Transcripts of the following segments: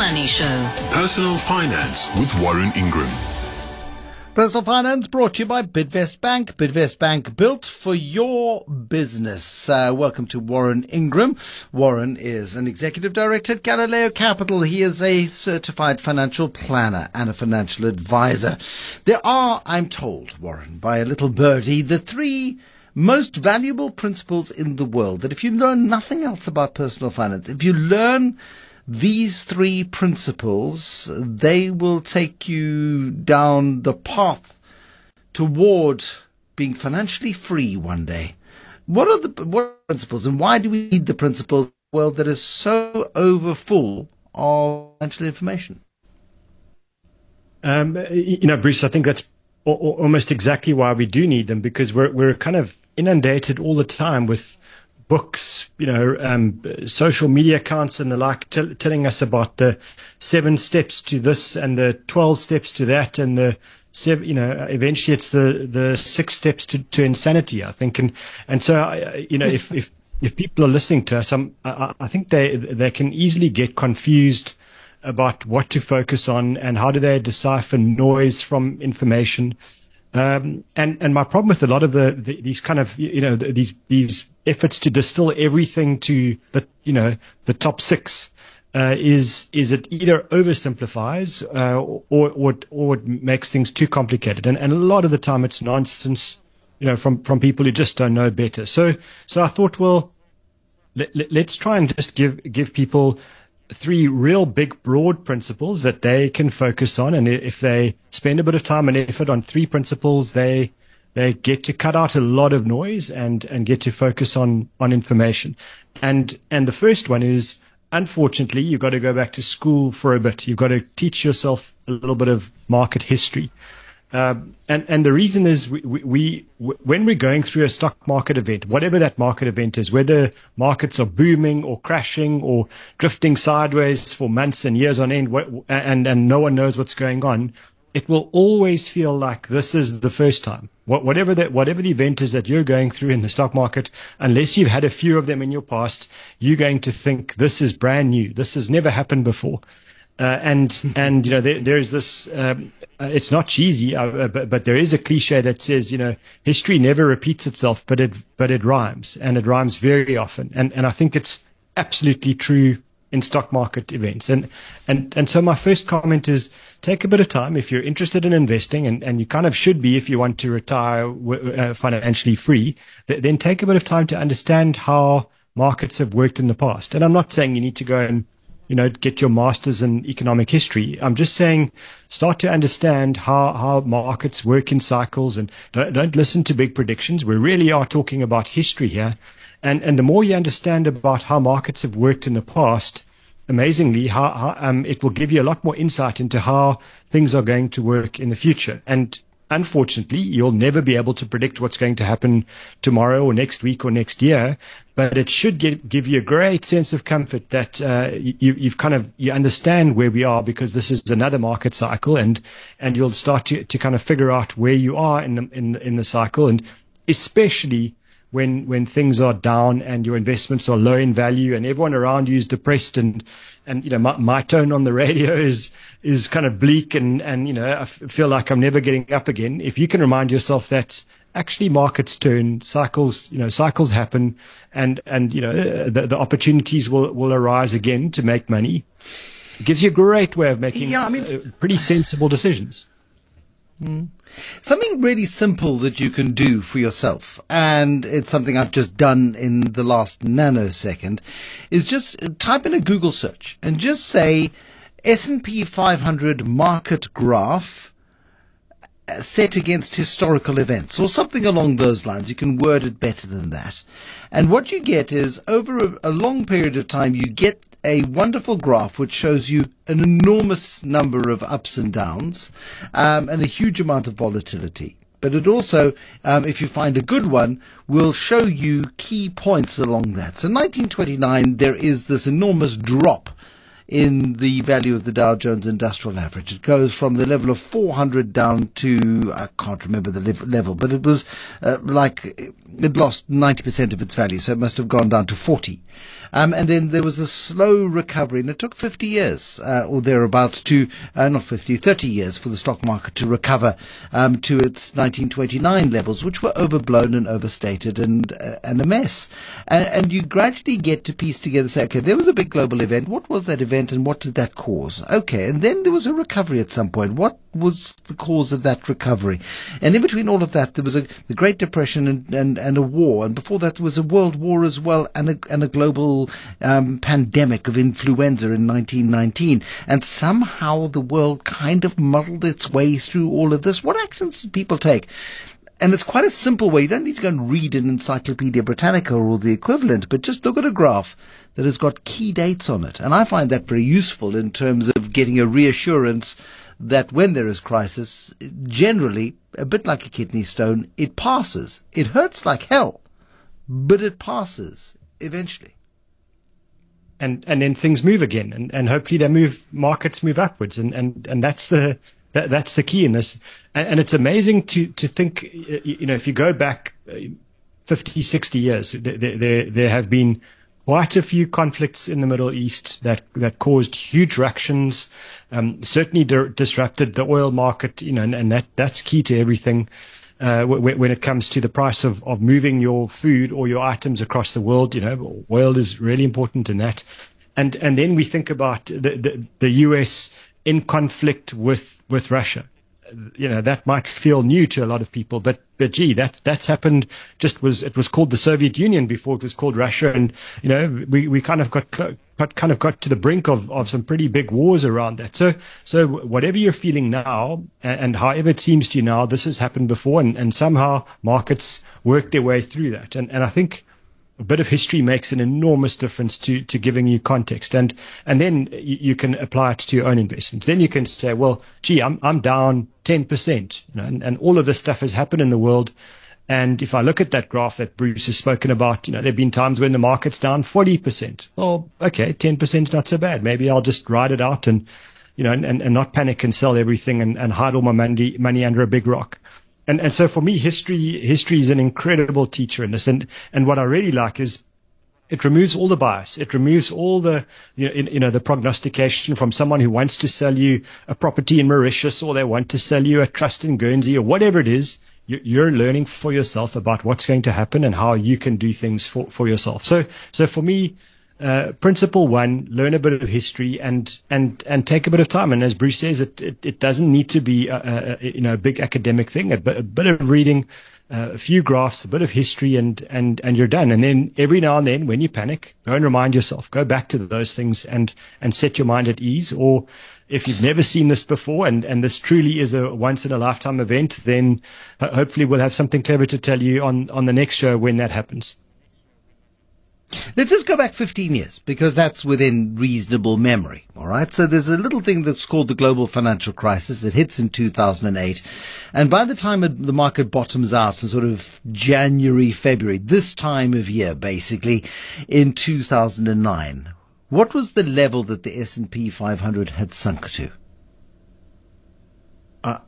Money Show. Personal Finance with Warren Ingram. Personal Finance brought to you by Bidvest Bank. Bidvest Bank built for your business. Uh, welcome to Warren Ingram. Warren is an executive director at Galileo Capital. He is a certified financial planner and a financial advisor. There are, I'm told, Warren, by a little birdie, the three most valuable principles in the world that if you learn nothing else about personal finance, if you learn these three principles, they will take you down the path toward being financially free one day. What are the what are principles and why do we need the principles world that is so overfull of financial information? Um, you know, Bruce, I think that's almost exactly why we do need them because we're we're kind of inundated all the time with books, you know, um, social media accounts and the like, t- telling us about the seven steps to this and the 12 steps to that and the seven, you know, eventually it's the, the six steps to, to insanity, I think. And, and so, you know, if, if, if people are listening to us, I, I think they, they can easily get confused about what to focus on and how do they decipher noise from information. Um, and and my problem with a lot of the, the these kind of you know these these efforts to distill everything to the you know the top six uh, is is it either oversimplifies uh, or or or it makes things too complicated, and and a lot of the time it's nonsense, you know, from from people who just don't know better. So so I thought, well, let, let, let's try and just give give people three real big broad principles that they can focus on. And if they spend a bit of time and effort on three principles, they they get to cut out a lot of noise and and get to focus on on information. And and the first one is unfortunately you've got to go back to school for a bit. You've got to teach yourself a little bit of market history. Um, and and the reason is we, we, we, when we're going through a stock market event, whatever that market event is, whether markets are booming or crashing or drifting sideways for months and years on end, and and no one knows what's going on, it will always feel like this is the first time. Whatever that whatever the event is that you're going through in the stock market, unless you've had a few of them in your past, you're going to think this is brand new. This has never happened before. Uh, and and you know there, there's this um, uh, it's not cheesy uh, but, but there is a cliche that says you know history never repeats itself but it but it rhymes and it rhymes very often. And and I think it's absolutely true in stock market events. And and and so my first comment is take a bit of time if you're interested in investing and and you kind of should be if you want to retire uh, financially free th- then take a bit of time to understand how markets have worked in the past. And I'm not saying you need to go and you know, get your masters in economic history. I'm just saying, start to understand how, how markets work in cycles and don't, don't listen to big predictions. We really are talking about history here. And, and the more you understand about how markets have worked in the past, amazingly, how, how um, it will give you a lot more insight into how things are going to work in the future. And unfortunately, you'll never be able to predict what's going to happen tomorrow or next week or next year. But it should get, give you a great sense of comfort that uh, you, you've kind of you understand where we are because this is another market cycle, and and you'll start to, to kind of figure out where you are in the, in in the cycle, and especially when when things are down and your investments are low in value and everyone around you is depressed and and you know my, my tone on the radio is is kind of bleak and and you know I f- feel like I'm never getting up again if you can remind yourself that actually markets turn cycles you know cycles happen and and you know the, the opportunities will will arise again to make money it gives you a great way of making yeah, I mean, uh, pretty sensible decisions mm. Something really simple that you can do for yourself, and it's something I've just done in the last nanosecond, is just type in a Google search and just say S&P 500 market graph set against historical events or something along those lines. You can word it better than that. And what you get is over a, a long period of time, you get a wonderful graph which shows you an enormous number of ups and downs um, and a huge amount of volatility. But it also, um, if you find a good one, will show you key points along that. So 1929, there is this enormous drop in the value of the Dow Jones Industrial Average. It goes from the level of 400 down to, I can't remember the level, but it was uh, like it lost 90% of its value, so it must have gone down to 40. Um, and then there was a slow recovery, and it took 50 years uh, or thereabouts to, uh, not 50, 30 years for the stock market to recover um, to its 1929 levels, which were overblown and overstated and, uh, and a mess. And, and you gradually get to piece together, say, okay, there was a big global event. What was that event and what did that cause? Okay, and then there was a recovery at some point. What was the cause of that recovery? And in between all of that, there was a, the Great Depression and, and, and a war. And before that, there was a world war as well and a, and a global um, pandemic of influenza in 1919. And somehow the world kind of muddled its way through all of this. What actions did people take? And it's quite a simple way. You don't need to go and read an Encyclopedia Britannica or the equivalent, but just look at a graph that has got key dates on it. And I find that very useful in terms of getting a reassurance that when there is crisis, generally, a bit like a kidney stone, it passes. It hurts like hell, but it passes eventually. And and then things move again, and, and hopefully they move markets move upwards, and, and, and that's the that, that's the key in this. And, and it's amazing to to think, you know, if you go back uh, 50, 60 years, there there, there have been quite a few conflicts in the Middle East that that caused huge ructions. Um, certainly di- disrupted the oil market, you know, and, and that that's key to everything. Uh, w- when it comes to the price of, of moving your food or your items across the world, you know, oil is really important in that. And and then we think about the, the, the US in conflict with with Russia you know that might feel new to a lot of people, but but gee, that that's happened. Just was it was called the Soviet Union before it was called Russia, and you know we, we kind of got, got kind of got to the brink of, of some pretty big wars around that. So so whatever you're feeling now, and, and however it seems to you now, this has happened before, and, and somehow markets work their way through that, and and I think a bit of history makes an enormous difference to, to giving you context. And, and then you, you, can apply it to your own investments. Then you can say, well, gee, I'm, I'm down 10%, you know, and, and all of this stuff has happened in the world. And if I look at that graph that Bruce has spoken about, you know, there have been times when the market's down 40%. Well, okay, 10% is not so bad. Maybe I'll just ride it out and, you know, and, and not panic and sell everything and, and hide all my money, money under a big rock and and so for me, history history is an incredible teacher in this. And and what I really like is it removes all the bias. It removes all the, you know, you know, the prognostication from someone who wants to sell you a property in Mauritius or they want to sell you a trust in Guernsey or whatever it is. You're learning for yourself about what's going to happen and how you can do things for, for yourself. So, so for me, uh, principle one, learn a bit of history and, and, and take a bit of time. And as Bruce says, it, it, it doesn't need to be, a, a, you know, a big academic thing, a bit, a bit of reading, uh, a few graphs, a bit of history and, and, and you're done. And then every now and then when you panic, go and remind yourself, go back to those things and, and set your mind at ease. Or if you've never seen this before and, and this truly is a once in a lifetime event, then hopefully we'll have something clever to tell you on, on the next show when that happens. Let's just go back 15 years because that's within reasonable memory. All right. So there's a little thing that's called the global financial crisis. It hits in 2008. And by the time the market bottoms out in sort of January, February, this time of year, basically in 2009, what was the level that the S&P 500 had sunk to? Uh,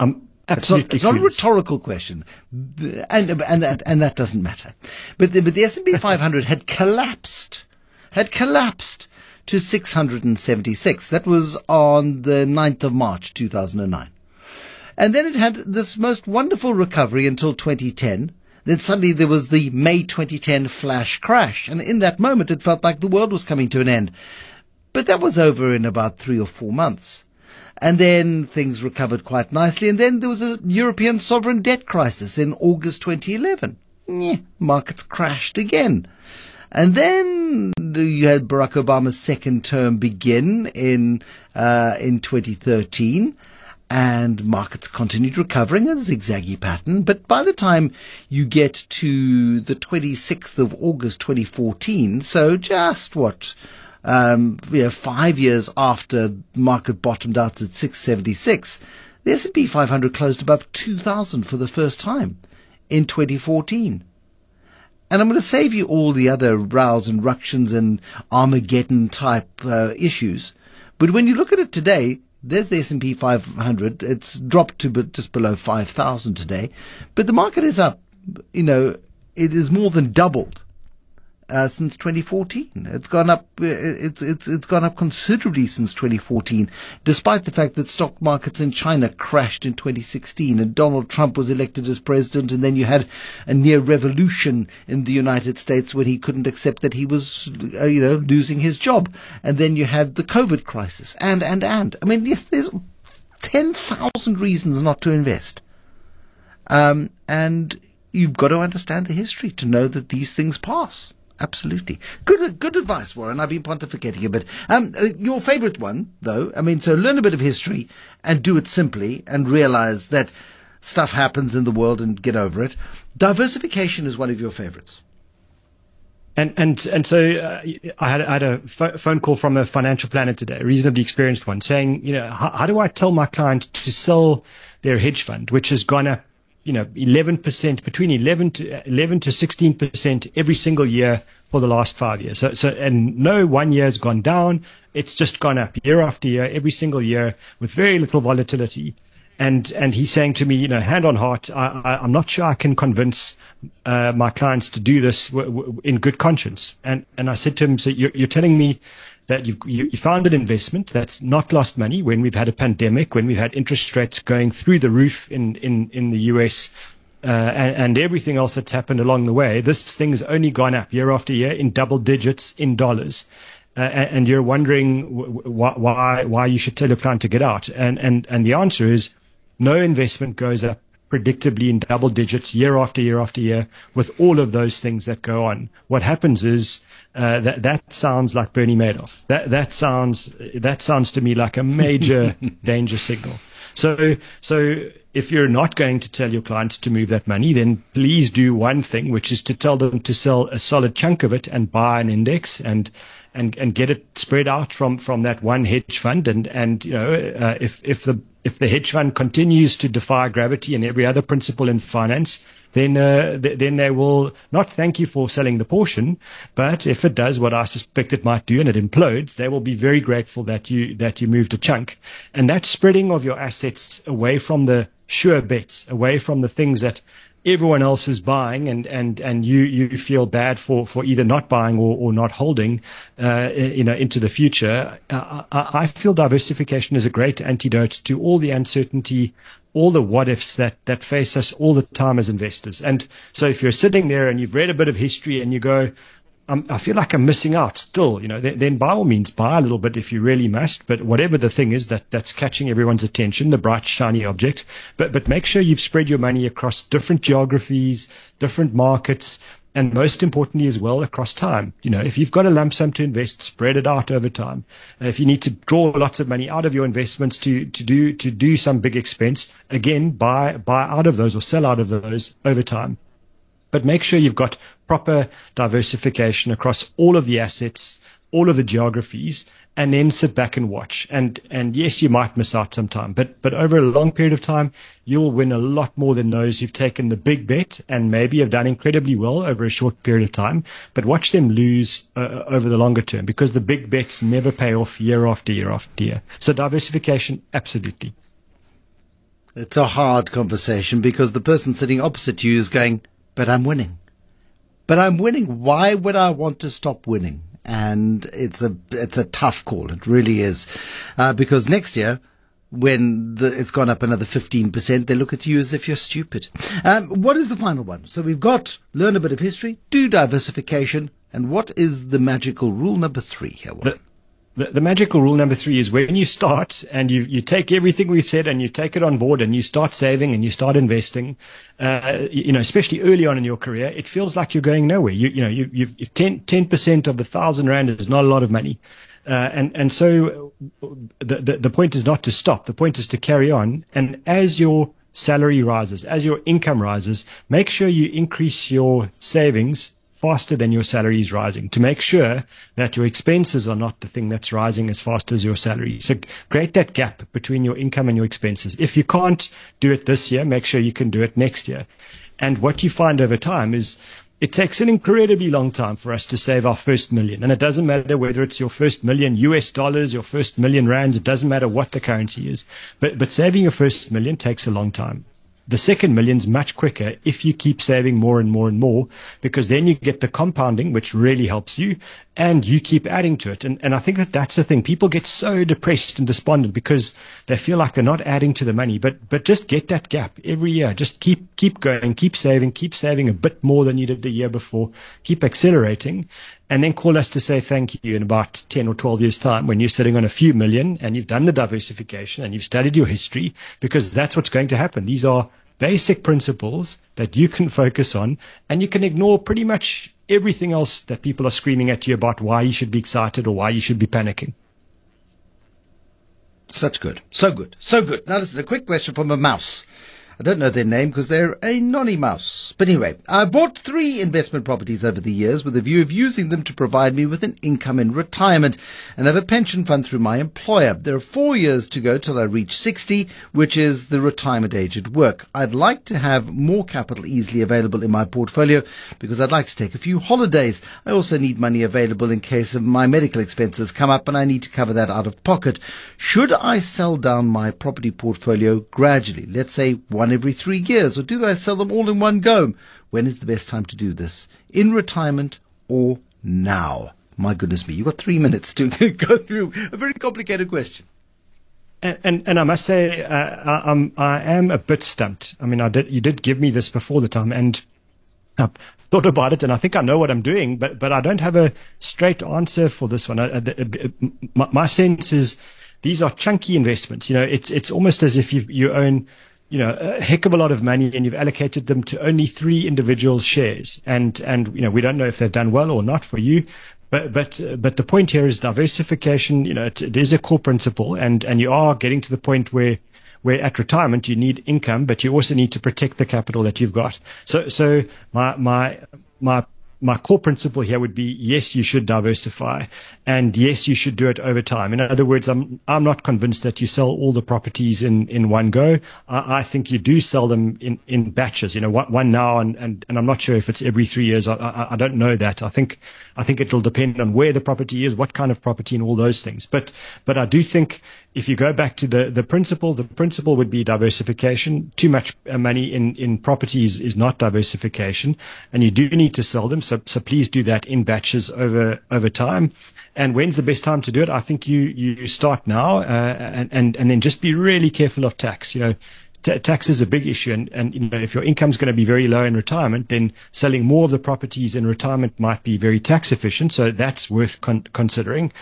um, Absolutely it's not, it's not a rhetorical question, and and that and that doesn't matter. But the, but the S and P 500 had collapsed, had collapsed to 676. That was on the 9th of March 2009, and then it had this most wonderful recovery until 2010. Then suddenly there was the May 2010 flash crash, and in that moment it felt like the world was coming to an end. But that was over in about three or four months. And then things recovered quite nicely. And then there was a European sovereign debt crisis in August 2011. Yeah, markets crashed again. And then you had Barack Obama's second term begin in uh, in 2013, and markets continued recovering a zigzaggy pattern. But by the time you get to the 26th of August 2014, so just what um, you know, five years after market bottomed out at 676, the S&P 500 closed above 2,000 for the first time in 2014. And I'm going to save you all the other rows and ructions and Armageddon type uh, issues. But when you look at it today, there's the S&P 500. It's dropped to just below 5,000 today, but the market is up. You know, it is more than doubled uh, since 2014. It's gone up. Uh, it's it's it's gone up considerably since 2014, despite the fact that stock markets in China crashed in 2016 and Donald Trump was elected as president, and then you had a near revolution in the United States when he couldn't accept that he was, uh, you know, losing his job, and then you had the COVID crisis, and and and. I mean, yes, there's 10,000 reasons not to invest. Um, and you've got to understand the history to know that these things pass. Absolutely. Good, good advice, Warren. I've been pontificating a bit. Um, uh, your favorite one, though, I mean, so learn a bit of history and do it simply and realize that stuff happens in the world and get over it. Diversification is one of your favorites. And and and so uh, I had I had a phone call from a financial planner today, a reasonably experienced one, saying, you know, how, how do I tell my client to sell their hedge fund, which has gone up, you know, eleven percent between eleven to eleven to sixteen percent every single year for the last five years. So so and no one year has gone down. It's just gone up year after year, every single year with very little volatility and and he's saying to me, you know, hand on heart, I, am not sure I can convince uh, my clients to do this w- w- in good conscience. And and I said to him, so you're, you're telling me that you've, you, you found an investment that's not lost money when we've had a pandemic, when we've had interest rates going through the roof in in in the US. Uh, and, and everything else that's happened along the way, this thing has only gone up year after year in double digits in dollars. Uh, and you're wondering why why you should tell your client to get out. And and and the answer is no investment goes up predictably in double digits year after year after year with all of those things that go on. What happens is uh, that that sounds like Bernie Madoff. That that sounds that sounds to me like a major danger signal. So so if you're not going to tell your clients to move that money, then please do one thing, which is to tell them to sell a solid chunk of it and buy an index and and and get it spread out from from that one hedge fund. And and you know uh, if if the if the hedge fund continues to defy gravity and every other principle in finance, then uh, th- then they will not thank you for selling the portion, but if it does what I suspect it might do and it implodes, they will be very grateful that you that you moved a chunk. And that spreading of your assets away from the sure bets, away from the things that everyone else is buying and, and, and you, you feel bad for, for either not buying or, or not holding, uh, you know, into the future. Uh, I, I feel diversification is a great antidote to all the uncertainty, all the what ifs that, that face us all the time as investors. And so if you're sitting there and you've read a bit of history and you go, I'm, i feel like I'm missing out still, you know, then, then, by all means buy a little bit if you really must. But whatever the thing is that that's catching everyone's attention, the bright, shiny object, but, but make sure you've spread your money across different geographies, different markets, and most importantly as well across time. You know, if you've got a lump sum to invest, spread it out over time. If you need to draw lots of money out of your investments to, to do, to do some big expense, again, buy, buy out of those or sell out of those over time. But make sure you've got proper diversification across all of the assets, all of the geographies, and then sit back and watch. And and yes, you might miss out sometime, but but over a long period of time, you'll win a lot more than those who've taken the big bet and maybe have done incredibly well over a short period of time. But watch them lose uh, over the longer term because the big bets never pay off year after year after year. So diversification, absolutely. It's a hard conversation because the person sitting opposite you is going, but I'm winning. But I'm winning. Why would I want to stop winning? And it's a it's a tough call. It really is, uh, because next year when the, it's gone up another 15%, they look at you as if you're stupid. Um, what is the final one? So we've got learn a bit of history, do diversification, and what is the magical rule number three here? The, the, the, magical rule number three is when you start and you, you take everything we've said and you take it on board and you start saving and you start investing, uh, you know, especially early on in your career, it feels like you're going nowhere. You, you know, you, you've 10, percent of the thousand rand is not a lot of money. Uh, and, and so the, the, the point is not to stop. The point is to carry on. And as your salary rises, as your income rises, make sure you increase your savings faster than your salary is rising to make sure that your expenses are not the thing that's rising as fast as your salary. So create that gap between your income and your expenses. If you can't do it this year, make sure you can do it next year. And what you find over time is it takes an incredibly long time for us to save our first million. And it doesn't matter whether it's your first million US dollars, your first million rands. It doesn't matter what the currency is. But, but saving your first million takes a long time. The second million's much quicker if you keep saving more and more and more, because then you get the compounding, which really helps you, and you keep adding to it. And, and I think that that's the thing. People get so depressed and despondent because they feel like they're not adding to the money, but, but just get that gap every year. Just keep, keep going, keep saving, keep saving a bit more than you did the year before, keep accelerating and then call us to say thank you in about 10 or 12 years time when you're sitting on a few million and you've done the diversification and you've studied your history because that's what's going to happen. These are basic principles that you can focus on and you can ignore pretty much everything else that people are screaming at you about why you should be excited or why you should be panicking. Such good. So good. So good. Now listen, a quick question from a mouse. I don't know their name because they're a nonny mouse. But anyway, I bought three investment properties over the years with a view of using them to provide me with an income in retirement and have a pension fund through my employer. There are four years to go till I reach 60, which is the retirement age at work. I'd like to have more capital easily available in my portfolio because I'd like to take a few holidays. I also need money available in case of my medical expenses come up and I need to cover that out of pocket. Should I sell down my property portfolio gradually? Let's say one one every three years, or do I sell them all in one go? When is the best time to do this? In retirement or now? My goodness me, you've got three minutes to go through a very complicated question. And, and, and I must say, uh, I, I'm, I am a bit stumped. I mean, I did, you did give me this before the time, and I thought about it, and I think I know what I'm doing, but but I don't have a straight answer for this one. I, I, my, my sense is these are chunky investments. You know, it's it's almost as if you you own you know, a heck of a lot of money and you've allocated them to only three individual shares. And, and, you know, we don't know if they've done well or not for you. But, but, uh, but the point here is diversification. You know, it, it is a core principle and, and you are getting to the point where, where at retirement you need income, but you also need to protect the capital that you've got. So, so my, my, my my core principle here would be yes, you should diversify, and yes, you should do it over time. In other words, I'm I'm not convinced that you sell all the properties in, in one go. I, I think you do sell them in, in batches. You know, one, one now, and, and, and I'm not sure if it's every three years. I, I, I don't know that. I think I think it'll depend on where the property is, what kind of property, and all those things. But but I do think if you go back to the, the principle, the principle would be diversification. Too much uh, money in, in properties is not diversification, and you do need to sell them. So, so please do that in batches over, over time. And when's the best time to do it? I think you, you start now, uh, and, and, and then just be really careful of tax. You know, t- tax is a big issue. And, and you know, if your income is going to be very low in retirement, then selling more of the properties in retirement might be very tax efficient. So that's worth con- considering.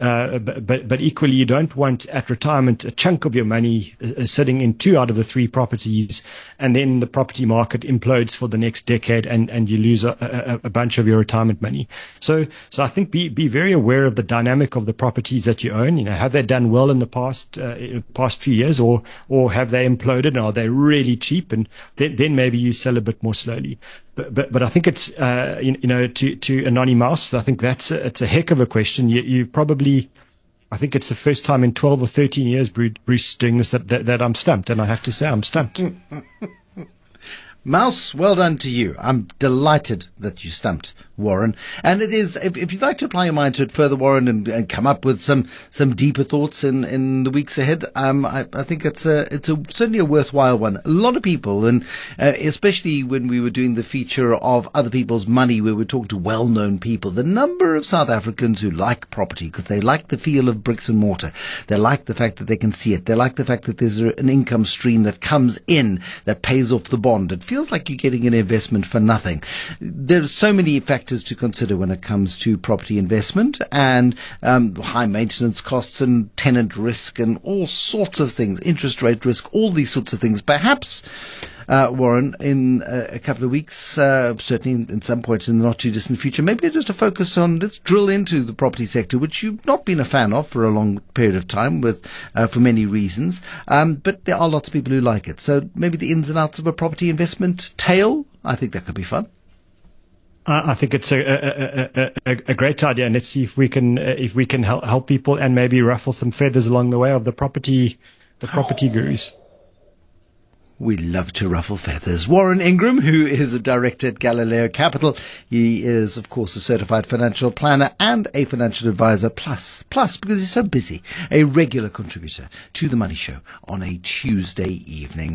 Uh, but, but equally, you don't want at retirement a chunk of your money uh, uh, sitting in two out of the three properties, and then the property market implodes for the next decade, and, and you lose a, a, a bunch of your retirement money. So, so I think be be very aware of the dynamic of the properties that you own. You know, have they done well in the past uh, past few years, or or have they imploded? And are they really cheap? And then, then maybe you sell a bit more slowly but, but, but I think it's, uh, you, you, know, to, to anonymous, I think that's, a, it's a heck of a question. You, you probably, I think it's the first time in 12 or 13 years, Bruce, doing this that, that, that I'm stumped. And I have to say I'm stumped. Mouse, well done to you. I'm delighted that you stumped Warren. And it is, if, if, you'd like to apply your mind to it further, Warren, and, and come up with some, some deeper thoughts in, in the weeks ahead, um, I, I think it's a, it's a, certainly a worthwhile one. A lot of people, and uh, especially when we were doing the feature of other people's money, where we talked to well-known people, the number of South Africans who like property because they like the feel of bricks and mortar. They like the fact that they can see it. They like the fact that there's an income stream that comes in that pays off the bond. It feels like you're getting an investment for nothing. There's so many factors to consider when it comes to property investment and um, high maintenance costs and tenant risk and all sorts of things, interest rate risk, all these sorts of things. Perhaps uh, Warren, in uh, a couple of weeks, uh, certainly in some point in the not too distant future, maybe just a focus on let's drill into the property sector, which you've not been a fan of for a long period of time, with uh, for many reasons. Um, but there are lots of people who like it. So maybe the ins and outs of a property investment tale. I think that could be fun. I think it's a, a, a, a, great idea, and let's see if we can uh, if we can help, help people and maybe ruffle some feathers along the way of the property the property gurus. We love to ruffle feathers. Warren Ingram, who is a director at Galileo Capital, he is, of course, a certified financial planner and a financial advisor, plus, plus, because he's so busy, a regular contributor to The Money Show on a Tuesday evening.